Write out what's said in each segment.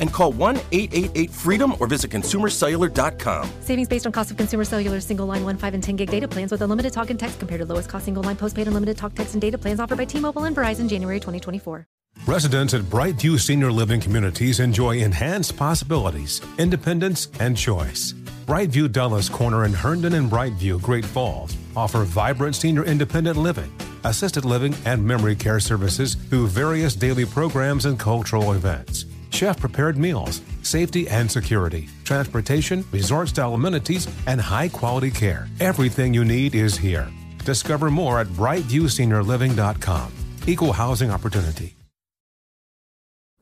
and call 1 888 freedom or visit consumercellular.com. Savings based on cost of consumer cellular single line 1, 5, and 10 gig data plans with unlimited talk and text compared to lowest cost single line postpaid unlimited talk, text, and data plans offered by T Mobile and Verizon January 2024. Residents at Brightview Senior Living Communities enjoy enhanced possibilities, independence, and choice. Brightview Dulles Corner in Herndon and Brightview, Great Falls offer vibrant senior independent living, assisted living, and memory care services through various daily programs and cultural events. Chef prepared meals, safety and security, transportation, resort style amenities, and high quality care. Everything you need is here. Discover more at brightviewseniorliving.com. Equal housing opportunity.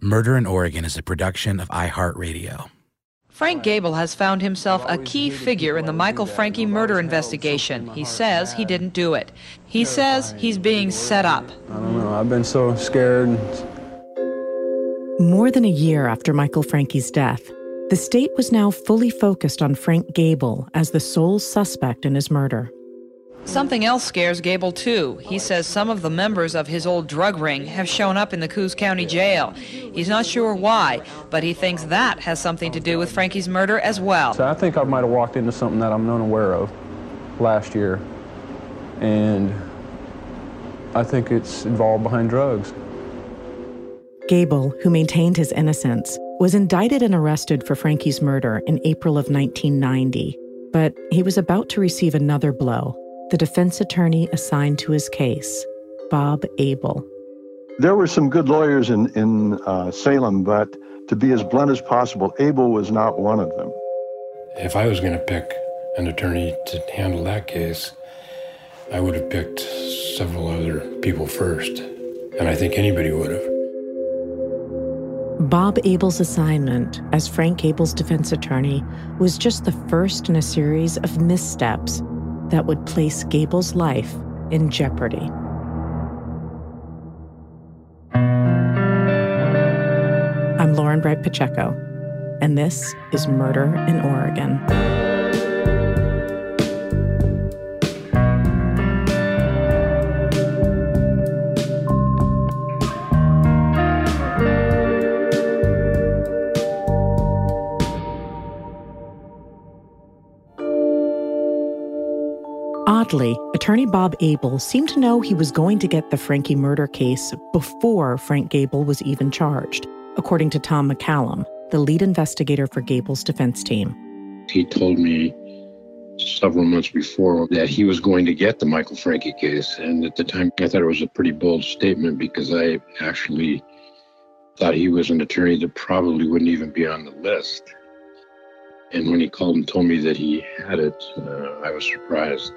Murder in Oregon is a production of iHeartRadio. Frank Gable has found himself a key figure in the Michael Francke murder investigation. He says he didn't do it. He says he's being set up. I don't know. I've been so scared. More than a year after Michael Francke's death, the state was now fully focused on Frank Gable as the sole suspect in his murder. Something else scares Gable too. He says some of the members of his old drug ring have shown up in the Coos County Jail. He's not sure why, but he thinks that has something to do with Francke's murder as well. So I think I might have walked into something that I'm unaware of last year, and I think it's involved behind drugs. Gable, who maintained his innocence, was indicted and arrested for Francke's murder in April of 1990. But he was about to receive another blow the defense attorney assigned to his case, Bob Abel. There were some good lawyers in, in uh, Salem, but to be as blunt as possible, Abel was not one of them. If I was going to pick an attorney to handle that case, I would have picked several other people first, and I think anybody would have. Bob Abel's assignment as Frank Abel's defense attorney was just the first in a series of missteps that would place Gable's life in jeopardy. I'm Lauren Bright Pacheco, and this is Murder in Oregon. Oddly, attorney Bob Abel seemed to know he was going to get the Francke murder case before Frank Gable was even charged, according to Tom McCallum, the lead investigator for Gable's defense team. He told me several months before that he was going to get the Michael Francke case. And at the time, I thought it was a pretty bold statement because I actually thought he was an attorney that probably wouldn't even be on the list. And when he called and told me that he had it, uh, I was surprised.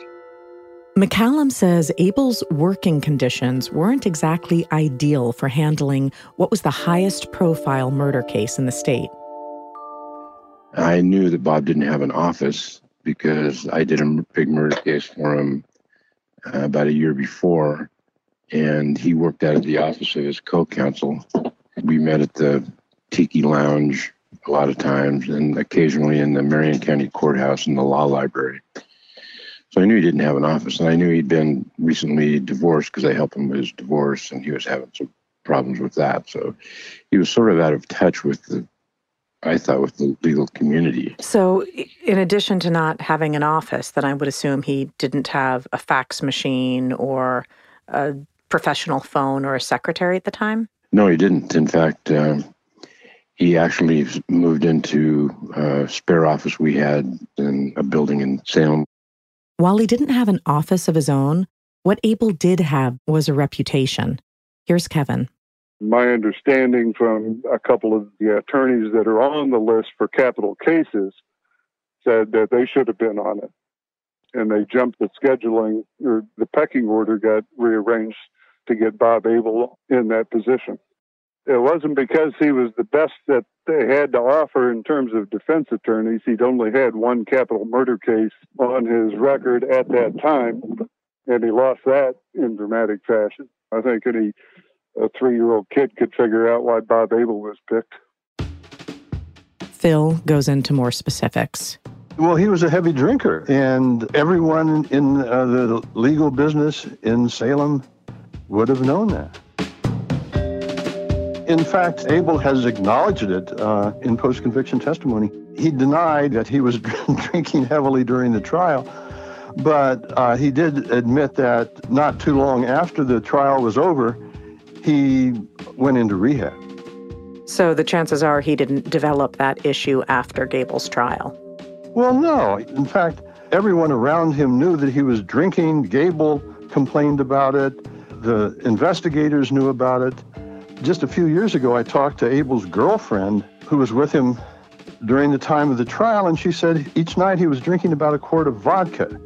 McCallum says Abel's working conditions weren't exactly ideal for handling what was the highest profile murder case in the state. I knew that Bob didn't have an office because I did a big murder case for him uh, about a year before, and he worked out of the office of his co counsel. We met at the Tiki Lounge a lot of times, and occasionally in the Marion County Courthouse in the law library. So I knew he didn't have an office, and I knew he'd been recently divorced because I helped him with his divorce, and he was having some problems with that. So he was sort of out of touch with the, I thought, with the legal community. So, in addition to not having an office, then I would assume he didn't have a fax machine or a professional phone or a secretary at the time? No, he didn't. In fact, um, he actually moved into a spare office we had in a building in Salem while he didn't have an office of his own, what Abel did have was a reputation. Here's Kevin. My understanding from a couple of the attorneys that are on the list for capital cases said that they should have been on it. And they jumped the scheduling, or the pecking order got rearranged to get Bob Abel in that position. It wasn't because he was the best that they had to offer in terms of defense attorneys. He'd only had one capital murder case on his record at that time, and he lost that in dramatic fashion. I think any a three year old kid could figure out why Bob Abel was picked. Phil goes into more specifics. Well, he was a heavy drinker, and everyone in uh, the legal business in Salem would have known that. In fact, Abel has acknowledged it uh, in post conviction testimony. He denied that he was drinking heavily during the trial, but uh, he did admit that not too long after the trial was over, he went into rehab. So the chances are he didn't develop that issue after Gable's trial. Well, no. In fact, everyone around him knew that he was drinking. Gable complained about it. The investigators knew about it. Just a few years ago, I talked to Abel's girlfriend who was with him during the time of the trial, and she said each night he was drinking about a quart of vodka.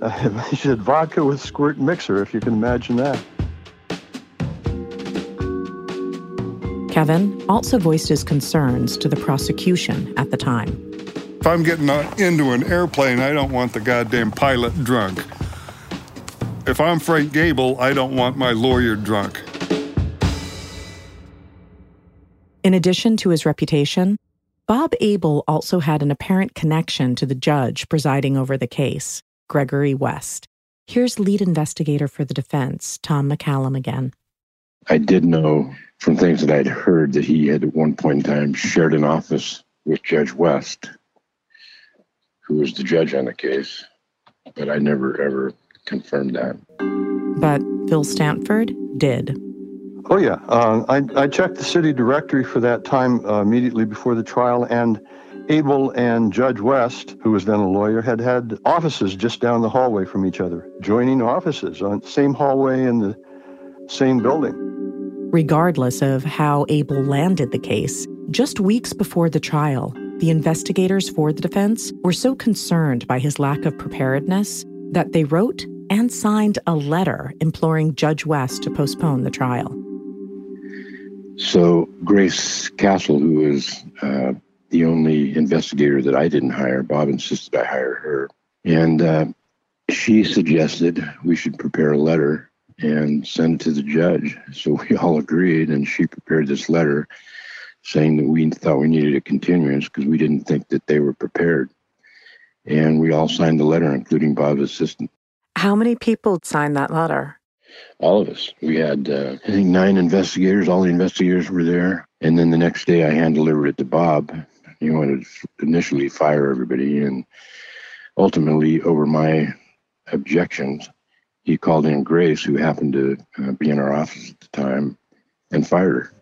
Uh, she said vodka with squirt mixer, if you can imagine that. Kevin also voiced his concerns to the prosecution at the time. If I'm getting into an airplane, I don't want the goddamn pilot drunk. If I'm Frank Gable, I don't want my lawyer drunk. In addition to his reputation, Bob Abel also had an apparent connection to the judge presiding over the case, Gregory West. Here's lead investigator for the defense, Tom McCallum again. I did know from things that I'd heard that he had at one point in time shared an office with Judge West, who was the judge on the case, but I never ever confirmed that. But Phil Stanford did. Oh, yeah. Uh, I, I checked the city directory for that time uh, immediately before the trial, and Abel and Judge West, who was then a lawyer, had had offices just down the hallway from each other, joining offices on the same hallway in the same building. Regardless of how Abel landed the case, just weeks before the trial, the investigators for the defense were so concerned by his lack of preparedness that they wrote and signed a letter imploring Judge West to postpone the trial. So, Grace Castle, who was uh, the only investigator that I didn't hire, Bob insisted I hire her. And uh, she suggested we should prepare a letter and send it to the judge. So we all agreed, and she prepared this letter saying that we thought we needed a continuance because we didn't think that they were prepared. And we all signed the letter, including Bob's assistant. How many people signed that letter? All of us. We had, uh, I think, nine investigators. All the investigators were there. And then the next day, I hand delivered it to Bob. He wanted to initially fire everybody, and ultimately, over my objections, he called in Grace, who happened to uh, be in our office at the time, and fired her.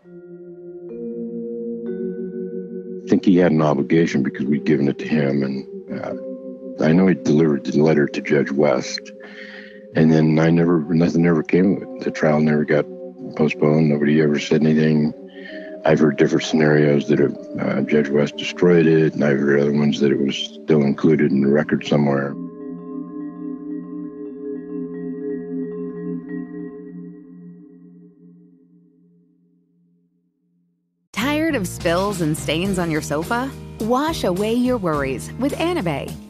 I think he had an obligation because we'd given it to him, and uh, I know he delivered the letter to Judge West, and then I never, nothing ever came of it. The trial never got postponed. Nobody ever said anything. I've heard different scenarios that have, uh, Judge West destroyed it, and I've heard other ones that it was still included in the record somewhere. Tired of spills and stains on your sofa? Wash away your worries with Anabei.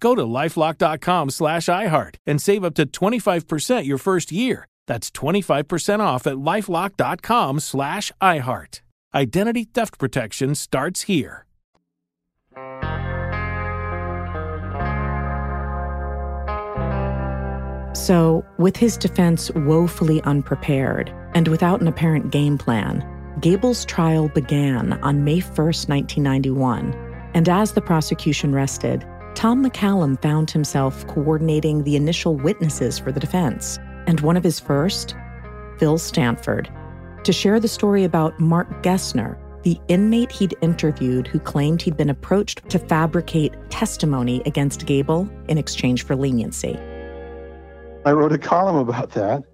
Go to lifelock.com slash iHeart and save up to 25% your first year. That's 25% off at lifelock.com slash iHeart. Identity theft protection starts here. So, with his defense woefully unprepared and without an apparent game plan, Gable's trial began on May 1st, 1991. And as the prosecution rested, Tom McCallum found himself coordinating the initial witnesses for the defense, and one of his first, Phil Stanford, to share the story about Mark Gessner, the inmate he'd interviewed who claimed he'd been approached to fabricate testimony against Gable in exchange for leniency. I wrote a column about that,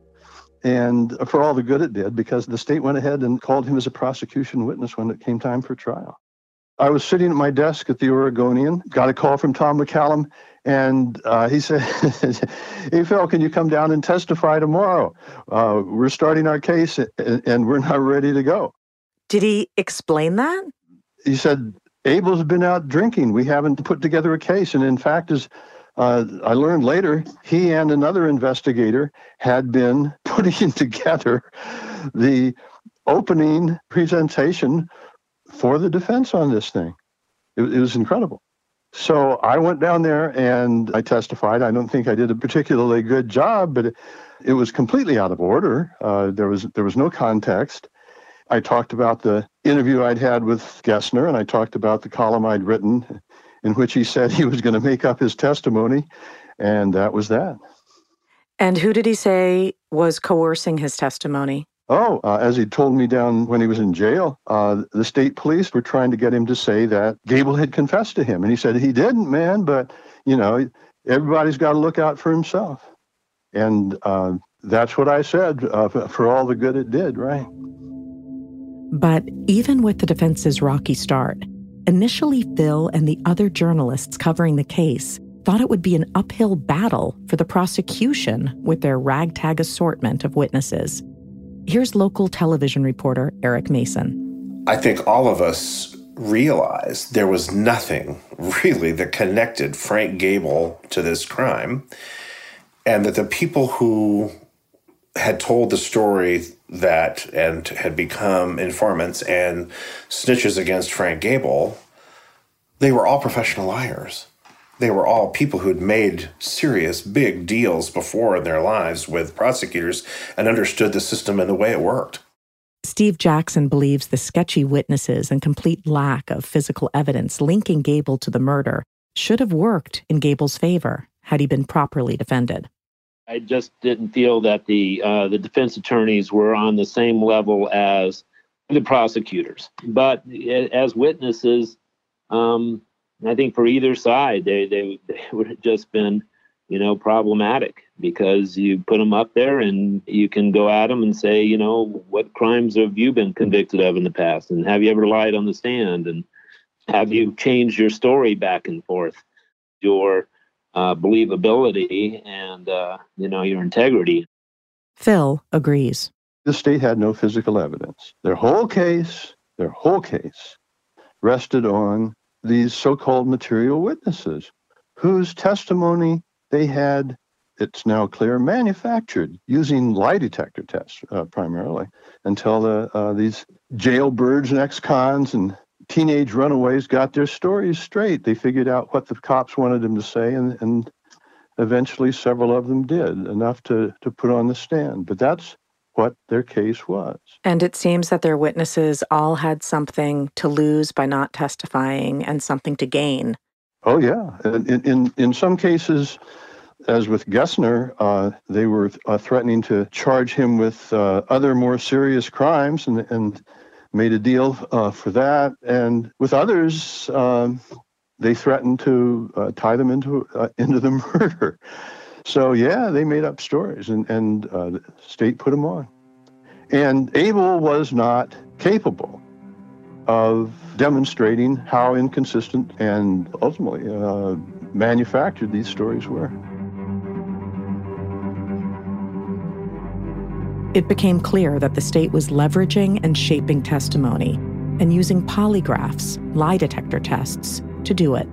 and for all the good it did, because the state went ahead and called him as a prosecution witness when it came time for trial. I was sitting at my desk at the Oregonian, got a call from Tom McCallum, and uh, he said, Hey, Phil, can you come down and testify tomorrow? Uh, we're starting our case and, and we're not ready to go. Did he explain that? He said, Abel's been out drinking. We haven't put together a case. And in fact, as uh, I learned later, he and another investigator had been putting together the opening presentation for the defense on this thing. It, it was incredible. So I went down there and I testified. I don't think I did a particularly good job, but it, it was completely out of order. Uh, there was there was no context. I talked about the interview I'd had with Gessner, and I talked about the column I'd written, in which he said he was going to make up his testimony, and that was that. And who did he say was coercing his testimony? Oh, uh, as he told me down when he was in jail, uh, the state police were trying to get him to say that Gable had confessed to him. And he said, he didn't, man, but, you know, everybody's got to look out for himself. And uh, that's what I said uh, for all the good it did, right? But even with the defense's rocky start, initially Phil and the other journalists covering the case thought it would be an uphill battle for the prosecution with their ragtag assortment of witnesses. Here's local television reporter Eric Mason. I think all of us realized there was nothing really that connected Frank Gable to this crime, and that the people who had told the story that and had become informants and snitches against Frank Gable, they were all professional liars they were all people who had made serious, big deals before in their lives with prosecutors and understood the system and the way it worked. Steve Jackson believes the sketchy witnesses and complete lack of physical evidence linking Gable to the murder should have worked in Gable's favor had he been properly defended. I just didn't feel that the uh, the defense attorneys were on the same level as the prosecutors. But as witnesses, um, I think for either side, they, they, they would have just been, you know, problematic because you put them up there and you can go at them and say, you know, what crimes have you been convicted of in the past? And have you ever lied on the stand? And have you changed your story back and forth? Your uh, believability and, uh, you know, your integrity. Phil agrees. The state had no physical evidence. Their whole case, their whole case rested on these so called material witnesses whose testimony they had, it's now clear, manufactured using lie detector tests uh, primarily until the, uh, these jailbirds and ex cons and teenage runaways got their stories straight. They figured out what the cops wanted them to say, and, and eventually several of them did, enough to, to put on the stand. But that's what their case was. And it seems that their witnesses all had something to lose by not testifying and something to gain. Oh, yeah. In, in, in some cases, as with Gessner, uh, they were uh, threatening to charge him with uh, other more serious crimes and, and made a deal uh, for that. And with others, um, they threatened to uh, tie them into, uh, into the murder. So yeah, they made up stories, and and uh, the state put them on. And Abel was not capable of demonstrating how inconsistent and ultimately uh, manufactured these stories were. It became clear that the state was leveraging and shaping testimony and using polygraphs, lie detector tests, to do it.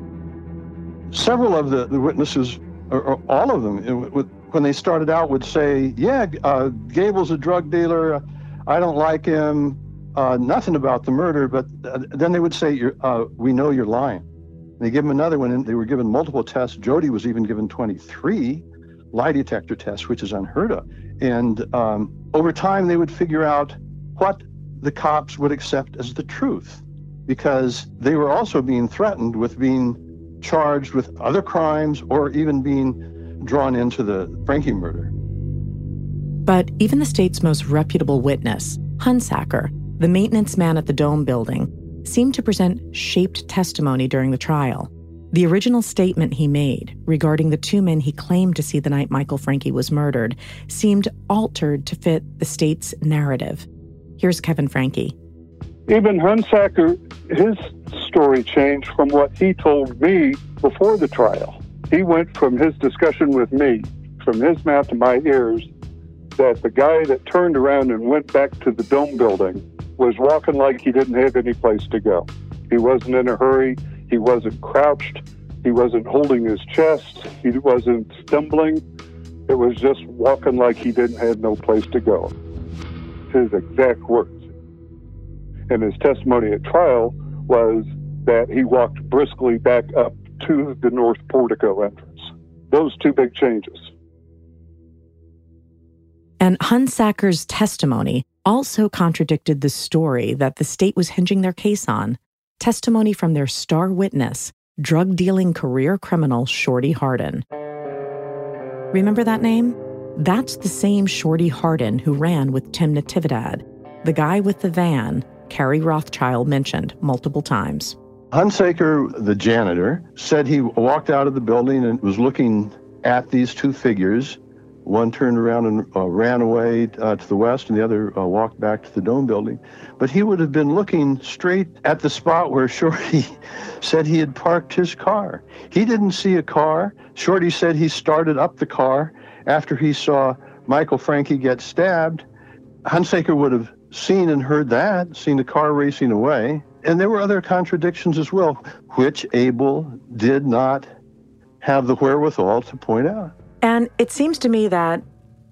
Several of the, the witnesses or, or all of them, it, when they started out, would say, "Yeah, uh, Gable's a drug dealer. I don't like him. Uh, nothing about the murder." But uh, then they would say, uh, "We know you're lying." They give him another one, and they were given multiple tests. Jody was even given 23 lie detector tests, which is unheard of. And um, over time, they would figure out what the cops would accept as the truth, because they were also being threatened with being charged with other crimes or even being drawn into the Francke murder. But even the state's most reputable witness, Hunsaker, the maintenance man at the Dome building, seemed to present shaped testimony during the trial. The original statement he made regarding the two men he claimed to see the night Michael Francke was murdered seemed altered to fit the state's narrative. Here's Kevin Francke. Even Hunsaker, his story changed from what he told me before the trial. He went from his discussion with me, from his mouth to my ears, that the guy that turned around and went back to the dome building was walking like he didn't have any place to go. He wasn't in a hurry, he wasn't crouched, he wasn't holding his chest, he wasn't stumbling. It was just walking like he didn't have no place to go. His exact words. And his testimony at trial was that he walked briskly back up to the north portico entrance. Those two big changes. And Hunsaker's testimony also contradicted the story that the state was hinging their case on testimony from their star witness, drug dealing career criminal Shorty Hardin. Remember that name? That's the same Shorty Hardin who ran with Tim Natividad, the guy with the van Carrie Rothschild mentioned multiple times. Hunsaker, the janitor, said he walked out of the building and was looking at these two figures. One turned around and uh, ran away uh, to the west, and the other uh, walked back to the dome building. But he would have been looking straight at the spot where Shorty said he had parked his car. He didn't see a car. Shorty said he started up the car after he saw Michael Francke get stabbed. Hunsaker would have seen and heard that, seen the car racing away. And there were other contradictions as well, which Abel did not have the wherewithal to point out. And it seems to me that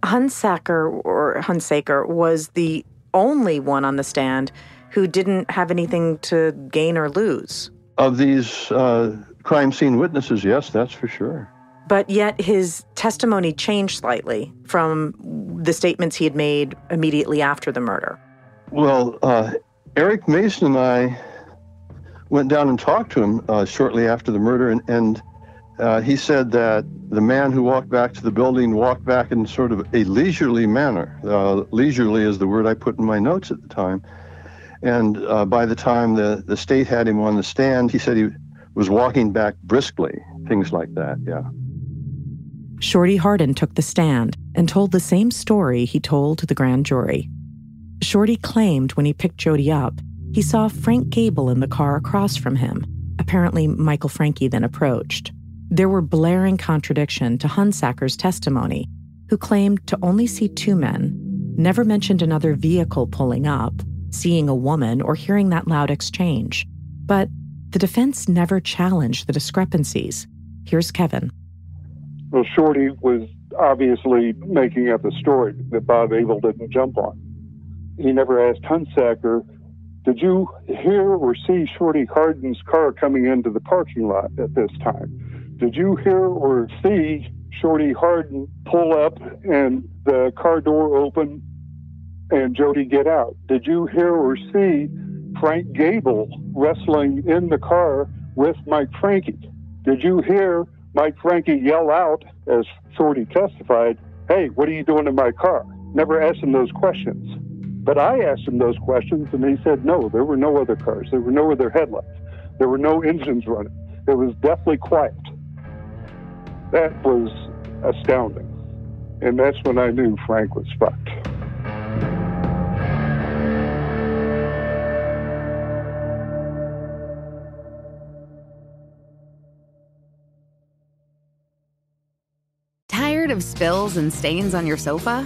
Hunsaker or Hunsaker was the only one on the stand who didn't have anything to gain or lose. Of these uh, crime scene witnesses, yes, that's for sure. But yet his testimony changed slightly from the statements he had made immediately after the murder. Well, uh, Eric Mason and I went down and talked to him uh, shortly after the murder, and, and Uh, he said that the man who walked back to the building walked back in sort of a leisurely manner. Uh, leisurely is the word I put in my notes at the time. And uh, by the time the, the state had him on the stand, he said he was walking back briskly, things like that, yeah. Shorty Hardin took the stand and told the same story he told to the grand jury. Shorty claimed when he picked Jody up, he saw Frank Gable in the car across from him. Apparently, Michael Francke then approached. There were blaring contradiction to Hunsaker's testimony, who claimed to only see two men, never mentioned another vehicle pulling up, seeing a woman, or hearing that loud exchange. But the defense never challenged the discrepancies. Here's Kevin. Well, Shorty was obviously making up a story that Bob Abel didn't jump on. He never asked Hunsaker, Did you hear or see Shorty Hardin's car coming into the parking lot at this time? Did you hear or see Shorty Hardin pull up and the car door open and Jody get out? Did you hear or see Frank Gable wrestling in the car with Mike Francke? Did you hear Mike Francke yell out, as Shorty testified, Hey, what are you doing in my car? Never asked him those questions. But I asked him those questions, and he said, No, there were no other cars. There were no other headlights. There were no engines running. It was deathly quiet. That was astounding. And that's when I knew Frank was fucked. Tired of spills and stains on your sofa?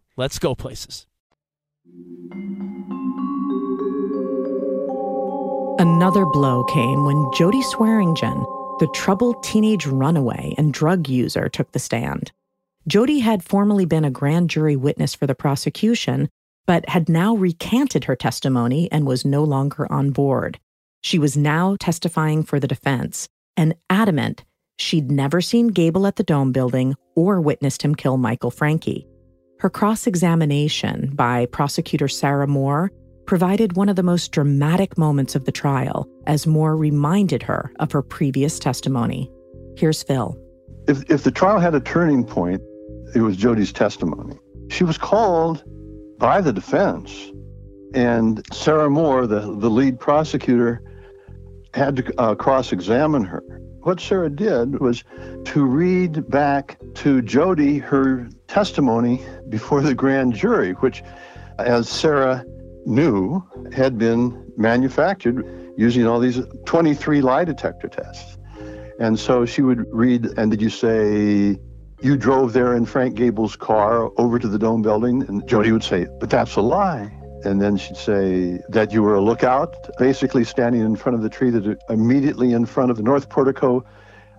let's go places. Another blow came when Jody Swearingen, the troubled teenage runaway and drug user, took the stand. Jody had formerly been a grand jury witness for the prosecution, but had now recanted her testimony and was no longer on board. She was now testifying for the defense and adamant she'd never seen Gable at the Dome building or witnessed him kill Michael Francke. Her cross examination by prosecutor Sarah Moore provided one of the most dramatic moments of the trial as Moore reminded her of her previous testimony. Here's Phil. If, if the trial had a turning point, it was Jody's testimony. She was called by the defense, and Sarah Moore, the, the lead prosecutor, had to uh, cross examine her. What Sarah did was to read back to Jody her testimony before the grand jury, which, as Sarah knew, had been manufactured using all these 23 lie detector tests. And so she would read, and did you say you drove there in Frank Gable's car over to the Dome building? And Jody would say, but that's a lie. And then she'd say that you were a lookout, basically standing in front of the tree that immediately in front of the north portico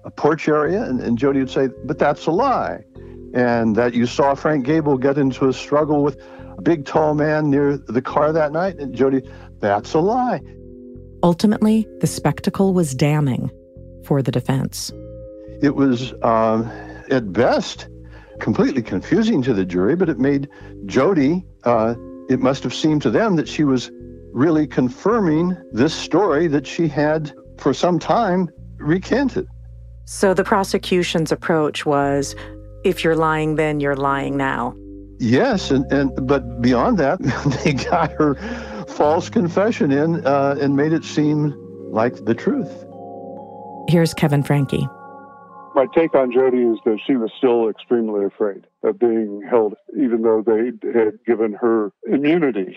a porch area. And, and Jody would say, but that's a lie. And that you saw Frank Gable get into a struggle with a big tall man near the car that night. And Jody, that's a lie. Ultimately, the spectacle was damning for the defense. It was, uh, at best, completely confusing to the jury, but it made Jody, uh, it must have seemed to them that she was really confirming this story that she had for some time recanted. So the prosecution's approach was if you're lying then, you're lying now. Yes, and, and but beyond that, they got her false confession in uh, and made it seem like the truth. Here's Kevin Francke. My take on Jody is that she was still extremely afraid of being held, even though they had given her immunity.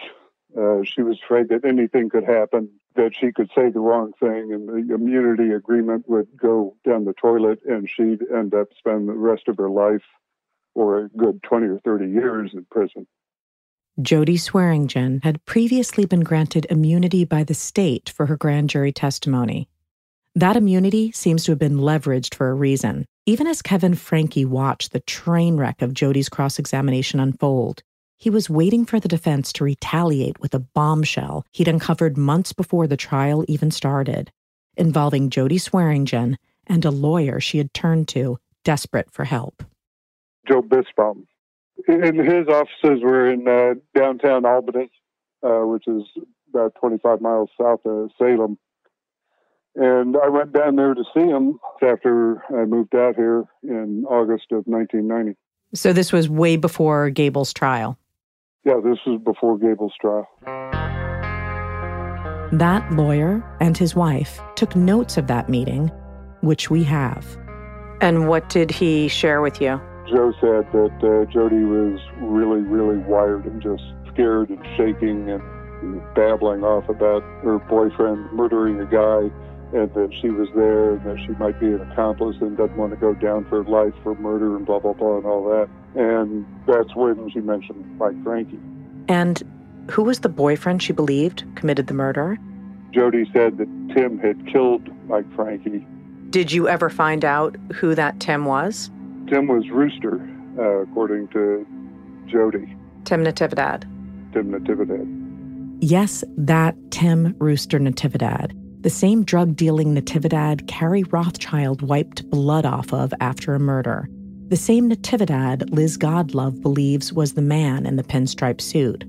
Uh, she was afraid that anything could happen, that she could say the wrong thing, and the immunity agreement would go down the toilet, and she'd end up spending the rest of her life or a good 20 or 30 years in prison. Jody Swearingen had previously been granted immunity by the state for her grand jury testimony. That immunity seems to have been leveraged for a reason. Even as Kevin Francke watched the train wreck of Jody's cross examination unfold, he was waiting for the defense to retaliate with a bombshell he'd uncovered months before the trial even started, involving Jody Swearingen and a lawyer she had turned to, desperate for help. Joe Bisbaum. And his offices were in uh, downtown Albany, uh, which is about 25 miles south of Salem. And I went down there to see him after I moved out here in August of 1990. So this was way before Gable's trial? Yeah, this was before Gable's trial. That lawyer and his wife took notes of that meeting, which we have. And what did he share with you? Joe said that uh, Jody was really, really wired and just scared and shaking and babbling off about her boyfriend murdering a guy and that she was there and that she might be an accomplice and doesn't want to go down for life for murder and blah, blah, blah, and all that. And that's when she mentioned Mike Francke. And who was the boyfriend she believed committed the murder? Jody said that Tim had killed Mike Francke. Did you ever find out who that Tim was? Tim was Rooster, uh, according to Jody. Tim Natividad. Tim Natividad. Yes, that Tim Rooster Natividad the same drug dealing Natividad Carrie Rothschild wiped blood off of after a murder. The same Natividad Liz Godlove believes was the man in the pinstripe suit.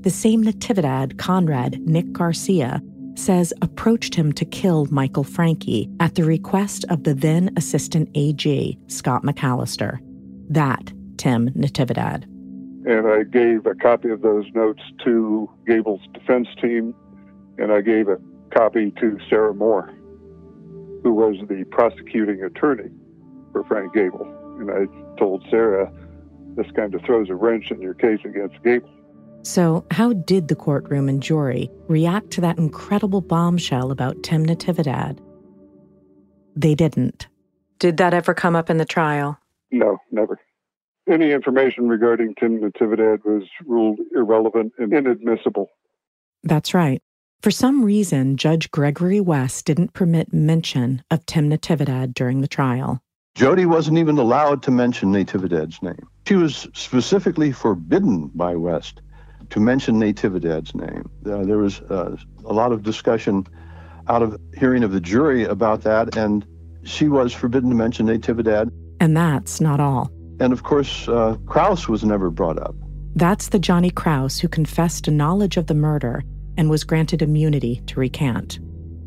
The same Natividad Conrad Nick Garcia says approached him to kill Michael Francke at the request of the then Assistant AG, Scott McAllister. That Tim Natividad. And I gave a copy of those notes to Gable's defense team, and I gave a copy to Sarah Moore, who was the prosecuting attorney for Frank Gable. And I told Sarah, this kind of throws a wrench in your case against Gable. So, how did the courtroom and jury react to that incredible bombshell about Tim Natividad? They didn't. Did that ever come up in the trial? No, never. Any information regarding Tim Natividad was ruled irrelevant and inadmissible. That's right. For some reason, Judge Gregory West didn't permit mention of Tim Natividad during the trial. Jody wasn't even allowed to mention Natividad's name. She was specifically forbidden by West to mention Natividad's name. Uh, there was uh, a lot of discussion out of hearing of the jury about that, and she was forbidden to mention Natividad. And that's not all. And of course, uh, Crouse was never brought up. That's the Johnny Crouse who confessed to knowledge of the murder and was granted immunity to recant.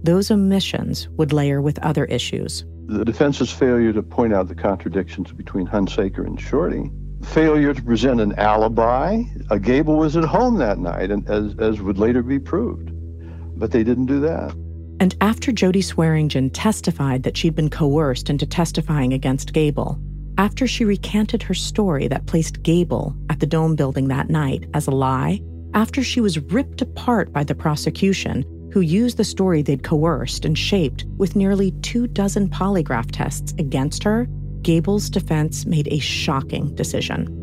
Those omissions would layer with other issues. The defense's failure to point out the contradictions between Hunsaker and Shorty, failure to present an alibi. A Gable was at home that night, and as, as would later be proved. But they didn't do that. And after Jody Swearingen testified that she'd been coerced into testifying against Gable, after she recanted her story that placed Gable at the Dome building that night as a lie, after she was ripped apart by the prosecution, who used the story they'd coerced and shaped with nearly two dozen polygraph tests against her, Gable's defense made a shocking decision.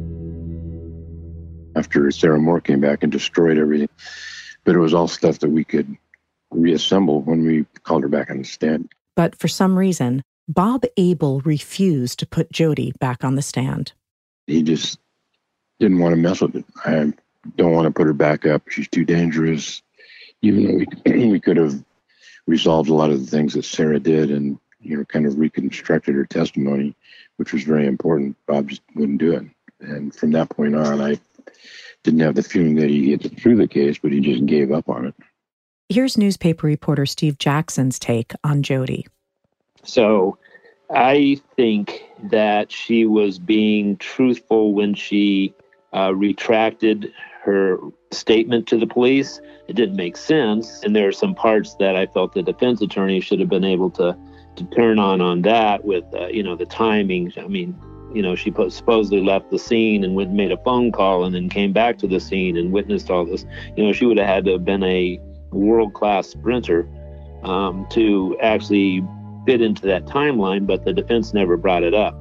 After Sarah Moore came back and destroyed everything, but it was all stuff that we could reassemble when we called her back on the stand. But for some reason, Bob Abel refused to put Jody back on the stand. He just didn't want to mess with it. I don't want to put her back up. She's too dangerous. Even though we, we could have resolved a lot of the things that Sarah did and you know kind of reconstructed her testimony, which was very important. Bob just wouldn't do it. And from that point on, I didn't have the feeling that he get through the case, but he just gave up on it. Here's newspaper reporter Steve Jackson's take on Jody. So I think that she was being truthful when she uh, retracted her statement to the police. It didn't make sense. And there are some parts that I felt the defense attorney should have been able to, to turn on on that with, uh, you know, the timing. I mean, you know, she supposedly left the scene and went and made a phone call and then came back to the scene and witnessed all this. You know, she would have had to have been a world class sprinter um, to actually fit into that timeline, but the defense never brought it up.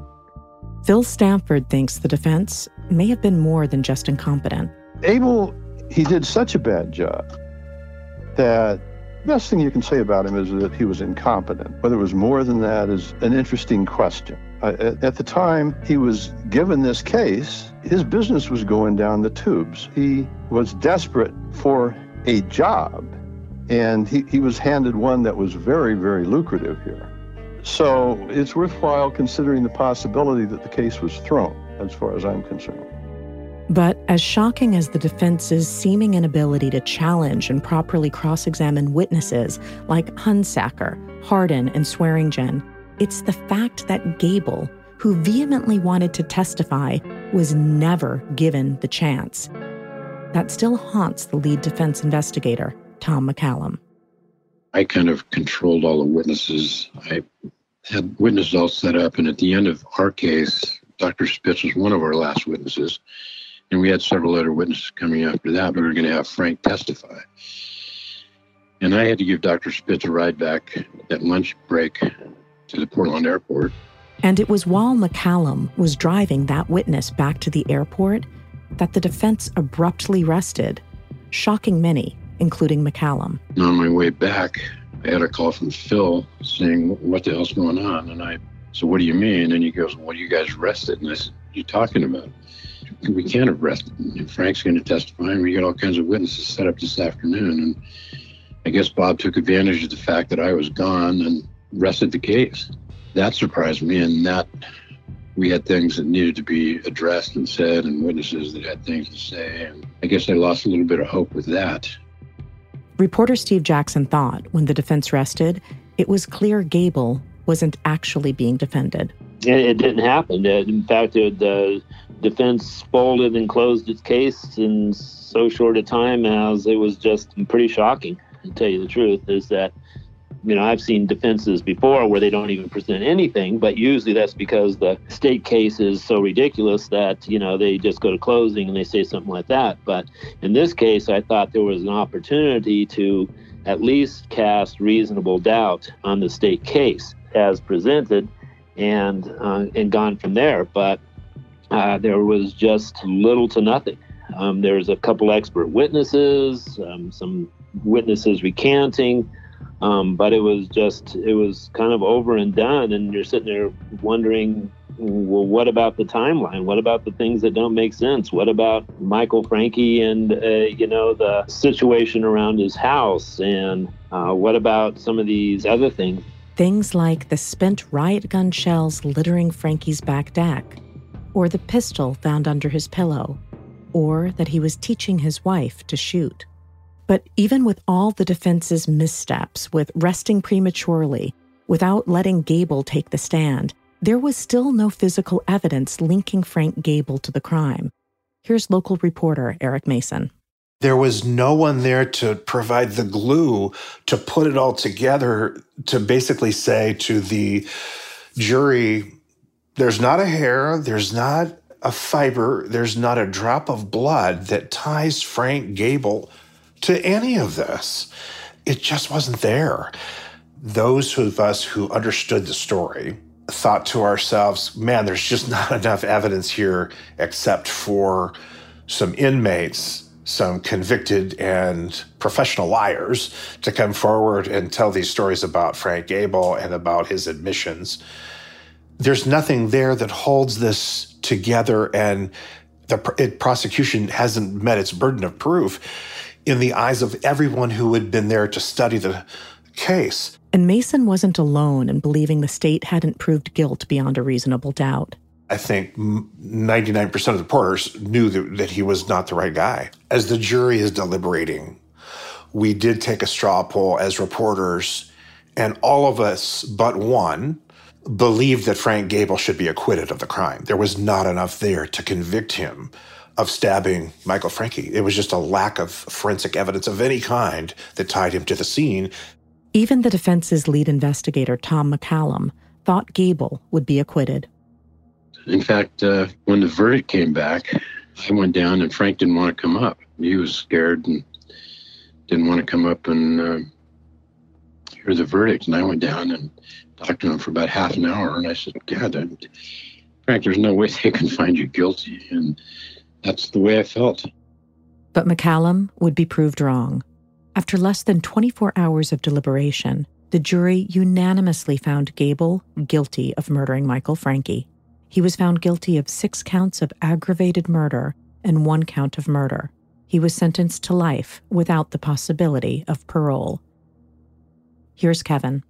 Phil Stanford thinks the defense may have been more than just incompetent. Abel, he did such a bad job that the best thing you can say about him is that he was incompetent. Whether it was more than that is an interesting question. At, at the time he was given this case, his business was going down the tubes. He was desperate for a job, and he, he was handed one that was very, very lucrative here. So it's worthwhile considering the possibility that the case was thrown, as far as I'm concerned. But as shocking as the defense's seeming inability to challenge and properly cross examine witnesses like Hunsaker, Hardin, and Swearingen, it's the fact that Gable, who vehemently wanted to testify, was never given the chance. That still haunts the lead defense investigator, Tom McCallum. I kind of controlled all the witnesses. I had witnesses all set up, and at the end of our case, Dr. Spitz was one of our last witnesses, and we had several other witnesses coming after that, but we were going to have Frank testify. And I had to give Dr. Spitz a ride back at lunch break to the Portland airport. And it was while McCallum was driving that witness back to the airport that the defense abruptly rested, shocking many, including McCallum. And on my way back, I had a call from Phil saying, What the hell's going on? And I said, What do you mean? And he goes, Well, you guys rested. And I said, you talking about? We can't have rested. And Frank's going to testify, and we got all kinds of witnesses set up this afternoon. And I guess Bob took advantage of the fact that I was gone and rested the case. That surprised me, and that we had things that needed to be addressed and said, and witnesses that had things to say. And I guess I lost a little bit of hope with that. Reporter Steve Jackson thought when the defense rested, it was clear Gable wasn't actually being defended. It, didn't happen. In fact, the defense folded and closed its case in so short a time as it was just pretty shocking, to tell you the truth, is that you know, I've seen defenses before where they don't even present anything, but usually that's because the state case is so ridiculous that, you know, they just go to closing and they say something like that. But in this case, I thought there was an opportunity to at least cast reasonable doubt on the state case as presented and uh, and gone from there. But uh, there was just little to nothing. Um, there was a couple expert witnesses, um, some witnesses recanting. Um, but it was just, it was kind of over and done. And you're sitting there wondering, well, what about the timeline? What about the things that don't make sense? What about Michael Francke and, uh, you know, the situation around his house? And uh, what about some of these other things? Things like the spent riot gun shells littering Francke's back deck, or the pistol found under his pillow, or that he was teaching his wife to shoot. But even with all the defense's missteps, with resting prematurely, without letting Gable take the stand, there was still no physical evidence linking Frank Gable to the crime. Here's local reporter Eric Mason. There was no one there to provide the glue to put it all together to basically say to the jury, there's not a hair, there's not a fiber, there's not a drop of blood that ties Frank Gable to any of this. It just wasn't there. Those of us who understood the story thought to ourselves, man, there's just not enough evidence here except for some inmates, some convicted and professional liars to come forward and tell these stories about Frank Gable and about his admissions. There's nothing there that holds this together, and the it, prosecution hasn't met its burden of proof in the eyes of everyone who had been there to study the case. And Mason wasn't alone in believing the state hadn't proved guilt beyond a reasonable doubt. I think 99% of the reporters knew that, that, he was not the right guy. As the jury is deliberating, we did take a straw poll as reporters, and all of us but one believed that Frank Gable should be acquitted of the crime. There was not enough there to convict him of stabbing Michael Francke. It was just a lack of forensic evidence of any kind that tied him to the scene. Even the defense's lead investigator, Tom McCallum, thought Gable would be acquitted. In fact, uh, when the verdict came back, I went down and Frank didn't want to come up. He was scared and didn't want to come up and uh, hear the verdict. And I went down and talked to him for about half an hour. And I said, God, I'm, Frank, there's no way they can find you guilty. And that's the way I felt. But McCallum would be proved wrong. After less than 24 hours of deliberation, the jury unanimously found Gable guilty of murdering Michael Francke. He was found guilty of six counts of aggravated murder and one count of murder. He was sentenced to life without the possibility of parole. Here's Kevin.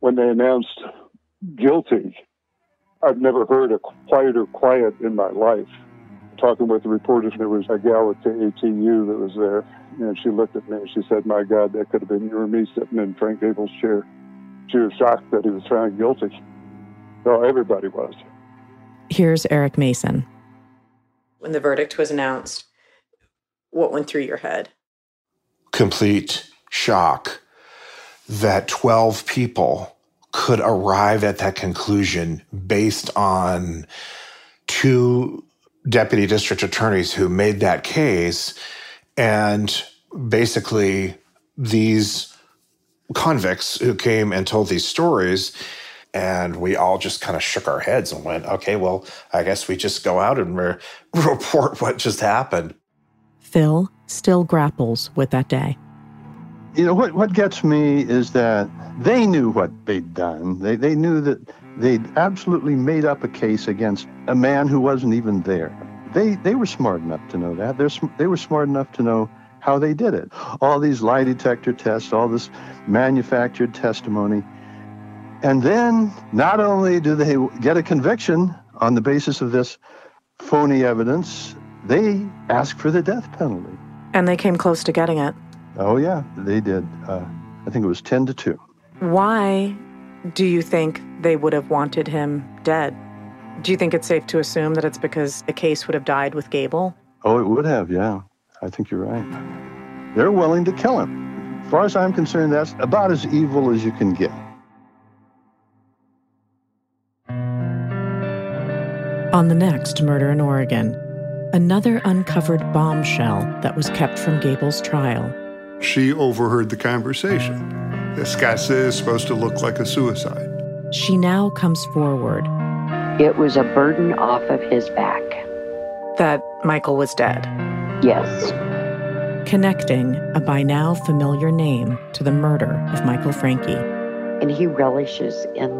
When they announced guilty, I've never heard a quieter quiet in my life talking with the reporters, there was a gal at the ATU that was there, and she looked at me and she said, "My God, that could have been you or me sitting in Frank Gable's chair." She was shocked that he was found guilty. So everybody was. Here's Eric Mason. When the verdict was announced, what went through your head? Complete shock that 12 people could arrive at that conclusion based on two deputy district attorneys who made that case. And basically, these convicts who came and told these stories. And we all just kind of shook our heads and went, okay, well, I guess we just go out and re- report what just happened. Phil still grapples with that day. You know, what, what gets me is that they knew what they'd done. They, they knew that they'd absolutely made up a case against a man who wasn't even there. They, they were smart enough to know that. They're, they were smart enough to know how they did it. All these lie detector tests, all this manufactured testimony. And then not only do they get a conviction on the basis of this phony evidence, they ask for the death penalty. And they came close to getting it. Oh, yeah, they did. Uh, I think it was 10 to 2. Why do you think they would have wanted him dead? Do you think it's safe to assume that it's because the case would have died with Gable? Oh, it would have, yeah. I think you're right. They're willing to kill him. As far as I'm concerned, that's about as evil as you can get. On the next murder in Oregon, another uncovered bombshell that was kept from Gable's trial. She overheard the conversation. Scott says it's supposed to look like a suicide. She now comes forward. It was a burden off of his back. That Michael was dead. Yes. Connecting a by now familiar name to the murder of Michael Francke. And he relishes in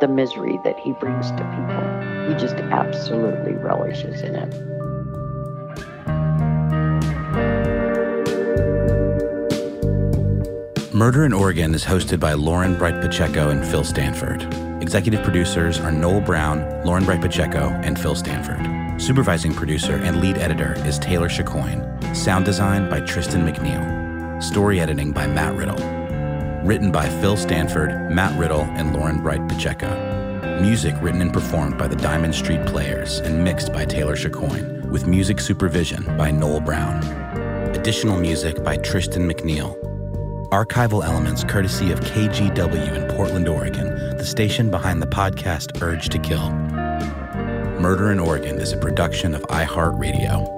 the misery that he brings to people. He just absolutely relishes in it. Murder in Oregon is hosted by Lauren Bright Pacheco and Phil Stanford. Executive producers are Noel Brown, Lauren Bright Pacheco, and Phil Stanford. Supervising producer and lead editor is Taylor Chicoine. Sound design by Tristan McNeil. Story editing by Matt Riddle. Written by Phil Stanford, Matt Riddle, and Lauren Bright Pacheco. Music written and performed by the Diamond Street Players and mixed by Taylor Chicoine, with music supervision by Noel Brown. Additional music by Tristan McNeil. Archival elements courtesy of KGW in Portland, Oregon, the station behind the podcast Urge to Kill. Murder in Oregon is a production of iHeartRadio.